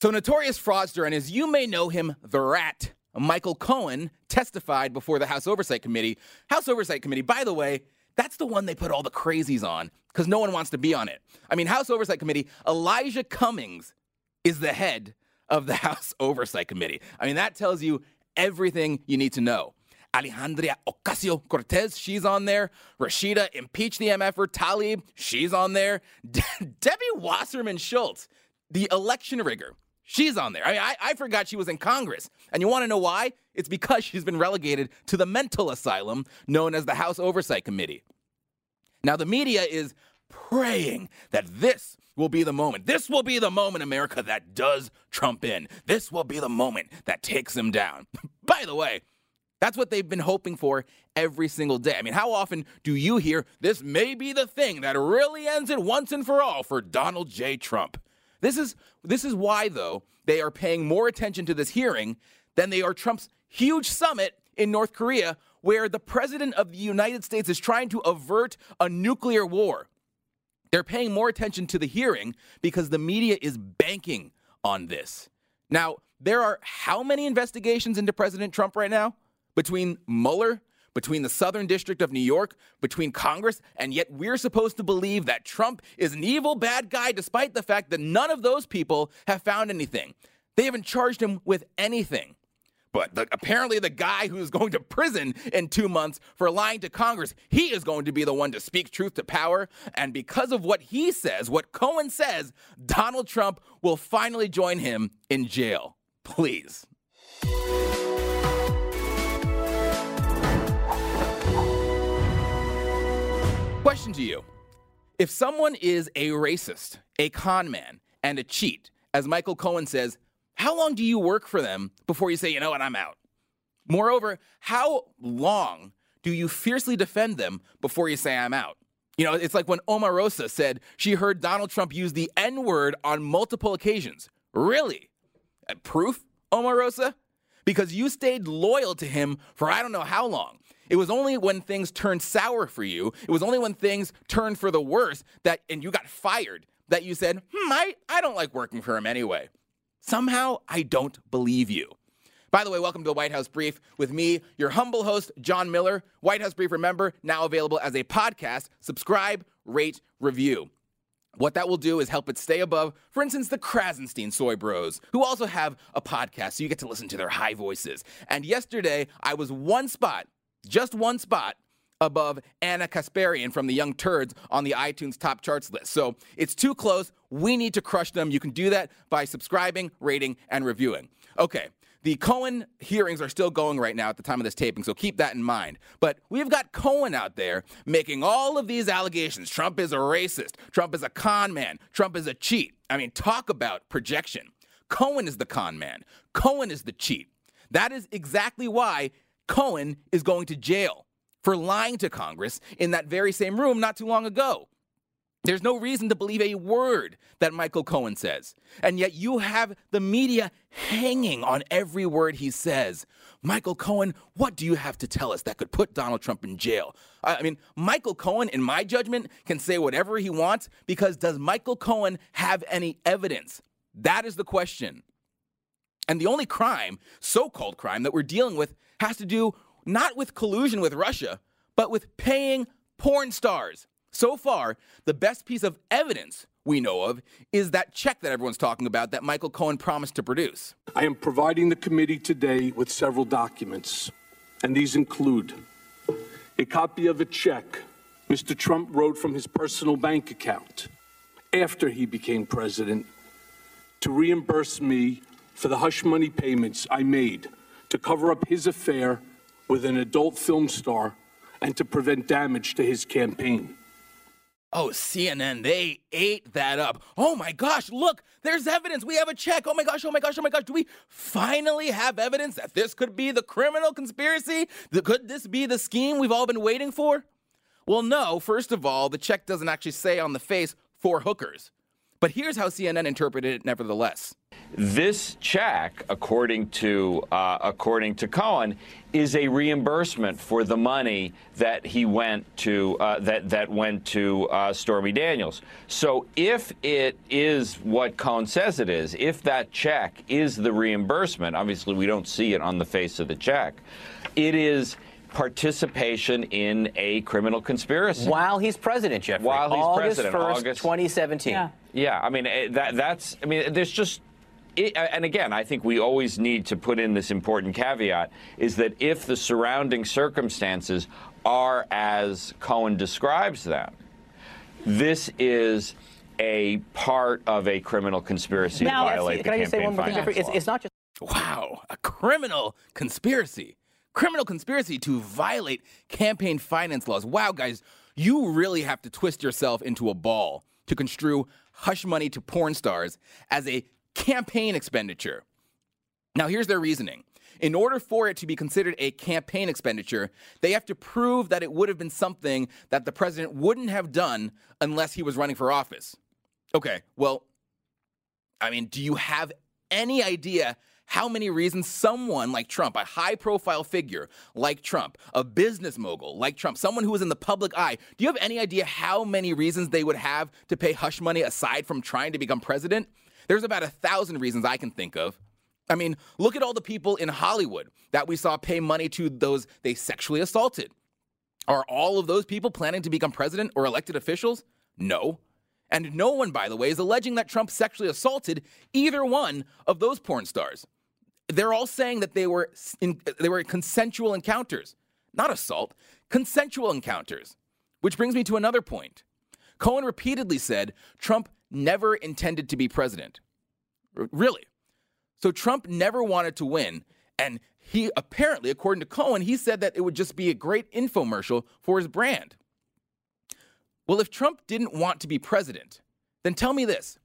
So, notorious fraudster, and as you may know him, the rat, Michael Cohen, testified before the House Oversight Committee. House Oversight Committee, by the way, that's the one they put all the crazies on because no one wants to be on it. I mean, House Oversight Committee, Elijah Cummings is the head of the House Oversight Committee. I mean, that tells you everything you need to know. Alexandria Ocasio Cortez, she's on there. Rashida, impeach the MFer. Tlaib, she's on there. De- Debbie Wasserman Schultz, the election rigger, she's on there. I mean, I, I forgot she was in Congress. And you want to know why? It's because she's been relegated to the mental asylum known as the House Oversight Committee. Now, the media is praying that this will be the moment. This will be the moment, America, that does Trump in. This will be the moment that takes him down. By the way, that's what they've been hoping for every single day. I mean, how often do you hear this may be the thing that really ends it once and for all for Donald J. Trump? This is this is why though they are paying more attention to this hearing than they are Trump's huge summit in North Korea where the president of the United States is trying to avert a nuclear war. They're paying more attention to the hearing because the media is banking on this. Now, there are how many investigations into President Trump right now? between Mueller, between the Southern District of New York, between Congress, and yet we're supposed to believe that Trump is an evil, bad guy, despite the fact that none of those people have found anything. They haven't charged him with anything. But the, apparently, the guy who's going to prison in two months for lying to Congress, he is going to be the one to speak truth to power. And because of what he says, what Cohen says, Donald Trump will finally join him in jail. Please. Question to you If someone is a racist, a con man, and a cheat, as Michael Cohen says, how long do you work for them before you say, you know what, I'm out? Moreover, how long do you fiercely defend them before you say, I'm out? You know, it's like when Omarosa said she heard Donald Trump use the N word on multiple occasions. Really? Uh, proof, Omarosa? Because you stayed loyal to him for I don't know how long. It was only when things turned sour for you, it was only when things turned for the worse that, and you got fired, that you said, hmm, I, I don't like working for him anyway. Somehow, I don't believe you. By the way, welcome to the White House Brief with me, your humble host, John Miller. White House Brief, remember, now available as a podcast. Subscribe, rate, review. What that will do is help it stay above, for instance, the Krassenstein Soy Bros, who also have a podcast, so you get to listen to their high voices. And yesterday, I was one spot just one spot above Anna Kasparian from the Young Turds on the iTunes top charts list. So it's too close. We need to crush them. You can do that by subscribing, rating, and reviewing. Okay. The Cohen hearings are still going right now at the time of this taping, so keep that in mind. But we've got Cohen out there making all of these allegations. Trump is a racist. Trump is a con man. Trump is a cheat. I mean, talk about projection. Cohen is the con man. Cohen is the cheat. That is exactly why Cohen is going to jail for lying to Congress in that very same room not too long ago. There's no reason to believe a word that Michael Cohen says. And yet you have the media hanging on every word he says. Michael Cohen, what do you have to tell us that could put Donald Trump in jail? I mean, Michael Cohen, in my judgment, can say whatever he wants because does Michael Cohen have any evidence? That is the question. And the only crime, so called crime, that we're dealing with has to do not with collusion with Russia, but with paying porn stars. So far, the best piece of evidence we know of is that check that everyone's talking about that Michael Cohen promised to produce. I am providing the committee today with several documents, and these include a copy of a check Mr. Trump wrote from his personal bank account after he became president to reimburse me for the hush money payments I made to cover up his affair with an adult film star and to prevent damage to his campaign. Oh, CNN, they ate that up. Oh my gosh, look, there's evidence. We have a check. Oh my gosh, oh my gosh, oh my gosh. Do we finally have evidence that this could be the criminal conspiracy? Could this be the scheme we've all been waiting for? Well, no. First of all, the check doesn't actually say on the face for hookers. But here's how CNN interpreted it nevertheless. This check, according to uh, according to Cohen, is a reimbursement for the money that he went to uh, that that went to uh, Stormy Daniels. So if it is what Cohen says it is, if that check is the reimbursement, obviously we don't see it on the face of the check. It is participation in a criminal conspiracy while he's president, Jeffrey. While he's August president, 1st, August 2017. Yeah. Yeah, I mean eh, that that's I mean there's just it, and again, I think we always need to put in this important caveat is that if the surrounding circumstances are as Cohen describes them, this is a part of a criminal conspiracy Now, to violate can the I just say campaign one more thing, finance It's, law. it's not just Wow, a criminal conspiracy. Criminal conspiracy to violate campaign finance laws. Wow, guys, you really have to twist yourself into a ball to construe hush money to porn stars as a campaign expenditure. Now, here's their reasoning. In order for it to be considered a campaign expenditure, they have to prove that it would have been something that the president wouldn't have done unless he was running for office. Okay, well, I mean, do you have any idea how many reasons someone like Trump, a high profile figure like Trump, a business mogul like Trump, someone who is in the public eye, do you have any idea how many reasons they would have to pay hush money aside from trying to become president? There's about a thousand reasons I can think of. I mean, look at all the people in Hollywood that we saw pay money to those they sexually assaulted. Are all of those people planning to become president or elected officials? No. And no one, by the way, is alleging that Trump sexually assaulted either one of those porn stars. They're all saying that they were in, they were consensual encounters, not assault, consensual encounters. Which brings me to another point. Cohen repeatedly said Trump never intended to be president. R- really? So Trump never wanted to win, and he apparently, according to Cohen, he said that it would just be a great infomercial for his brand. Well, if Trump didn't want to be president, then tell me this.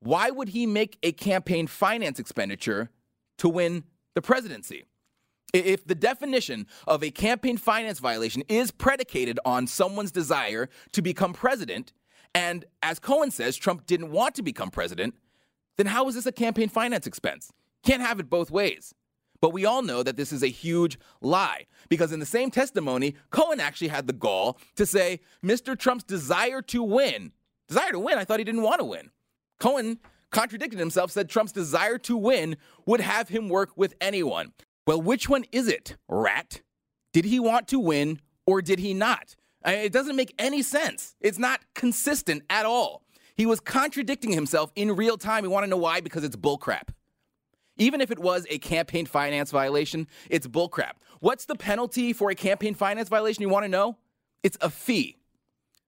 Why would he make a campaign finance expenditure to win the presidency? If the definition of a campaign finance violation is predicated on someone's desire to become president, and as Cohen says, Trump didn't want to become president, then how is this a campaign finance expense? Can't have it both ways. But we all know that this is a huge lie because in the same testimony, Cohen actually had the gall to say Mr. Trump's desire to win, desire to win, I thought he didn't want to win. Cohen contradicted himself, said Trump's desire to win would have him work with anyone. Well, which one is it, rat? Did he want to win or did he not? I mean, it doesn't make any sense. It's not consistent at all. He was contradicting himself in real time. You want to know why? Because it's bullcrap. Even if it was a campaign finance violation, it's bullcrap. What's the penalty for a campaign finance violation? You want to know? It's a fee.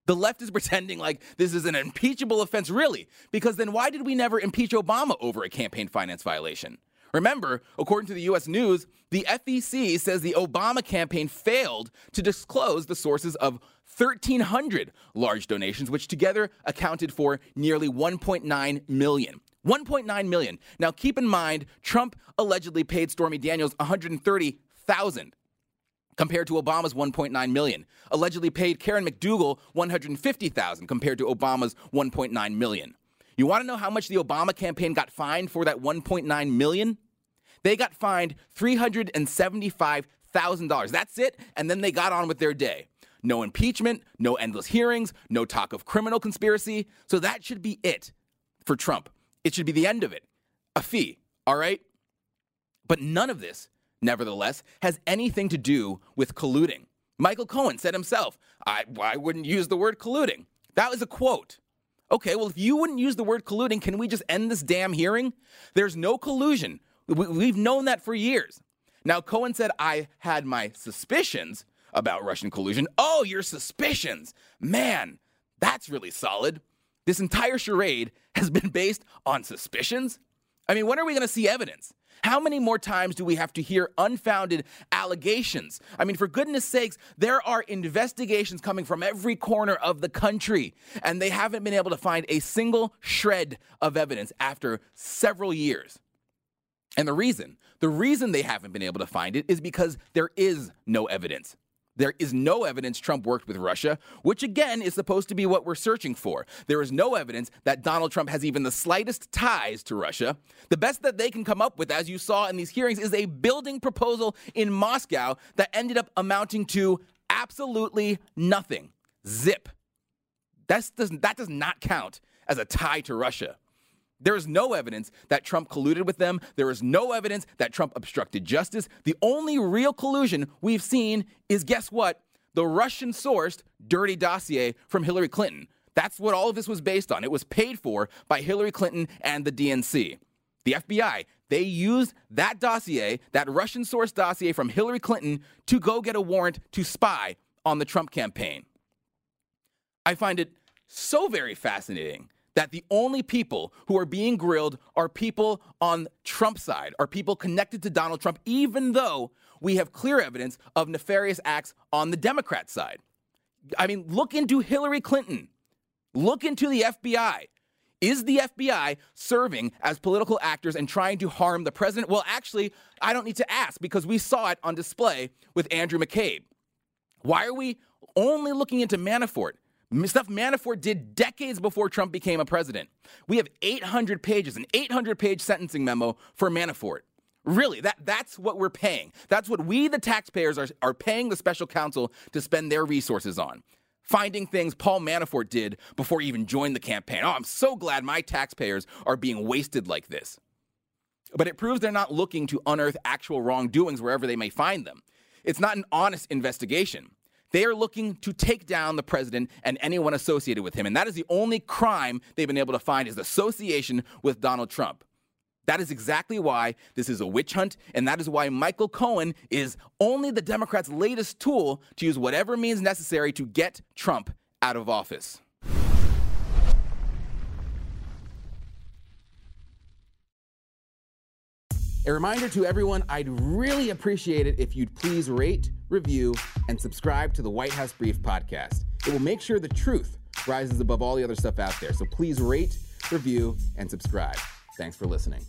The left is pretending like this is an impeachable offense, really, because then why did we never impeach Obama over a campaign finance violation? Remember, according to the US News, the FEC says the Obama campaign failed to disclose the sources of 1,300 large donations, which together accounted for nearly 1.9 million. 1.9 million. Now, keep in mind, Trump allegedly paid Stormy Daniels 130,000 compared to Obama's 1.9 million. Allegedly paid Karen McDougal 150,000 compared to Obama's 1.9 million. You want to know how much the Obama campaign got fined for that 1.9 million? They got fined $375,000. That's it, and then they got on with their day. No impeachment, no endless hearings, no talk of criminal conspiracy. So that should be it for Trump. It should be the end of it. A fee, all right? But none of this, nevertheless, has anything to do with colluding. Michael Cohen said himself, I, wouldn't use the word colluding. That was a quote. Okay, well, if you wouldn't use the word colluding, can we just end this damn hearing? There's no collusion. We, we've known that for years. Now, Cohen said, I had my suspicions about Russian collusion. Oh, your suspicions. Man, that's really solid. This entire charade has been based on suspicions? I mean, when are we going to see evidence? How many more times do we have to hear unfounded allegations? I mean, for goodness sakes, there are investigations coming from every corner of the country, and they haven't been able to find a single shred of evidence after several years. And the reason, the reason they haven't been able to find it is because there is no evidence. There is no evidence Trump worked with Russia, which again is supposed to be what we're searching for. There is no evidence that Donald Trump has even the slightest ties to Russia. The best that they can come up with, as you saw in these hearings, is a building proposal in Moscow that ended up amounting to absolutely nothing. Zip. That's, that does not count as a tie to Russia. There is no evidence that Trump colluded with them. There is no evidence that Trump obstructed justice. The only real collusion we've seen is guess what? The Russian sourced dirty dossier from Hillary Clinton. That's what all of this was based on. It was paid for by Hillary Clinton and the DNC. The FBI, they used that dossier, that Russian sourced dossier from Hillary Clinton, to go get a warrant to spy on the Trump campaign. I find it so very fascinating that the only people who are being grilled are people on Trump's side, are people connected to Donald Trump, even though we have clear evidence of nefarious acts on the Democrat side. I mean, look into Hillary Clinton, look into the FBI. Is the FBI serving as political actors and trying to harm the president? Well, actually, I don't need to ask because we saw it on display with Andrew McCabe. Why are we only looking into Manafort? Stuff Manafort did decades before Trump became a president. We have 800 pages, an 800 page sentencing memo for Manafort. Really, that, that's what we're paying. That's what we, the taxpayers, are, are paying the special counsel to spend their resources on. Finding things Paul Manafort did before he even joined the campaign. Oh, I'm so glad my taxpayers are being wasted like this. But it proves they're not looking to unearth actual wrongdoings wherever they may find them. It's not an honest investigation. They are looking to take down the president and anyone associated with him. And that is the only crime they've been able to find is association with Donald Trump. That is exactly why this is a witch hunt, and that is why Michael Cohen is only the Democrats' latest tool to use whatever means necessary to get Trump out of office. A reminder to everyone I'd really appreciate it if you'd please rate, review, and subscribe to the White House Brief podcast. It will make sure the truth rises above all the other stuff out there. So please rate, review, and subscribe. Thanks for listening.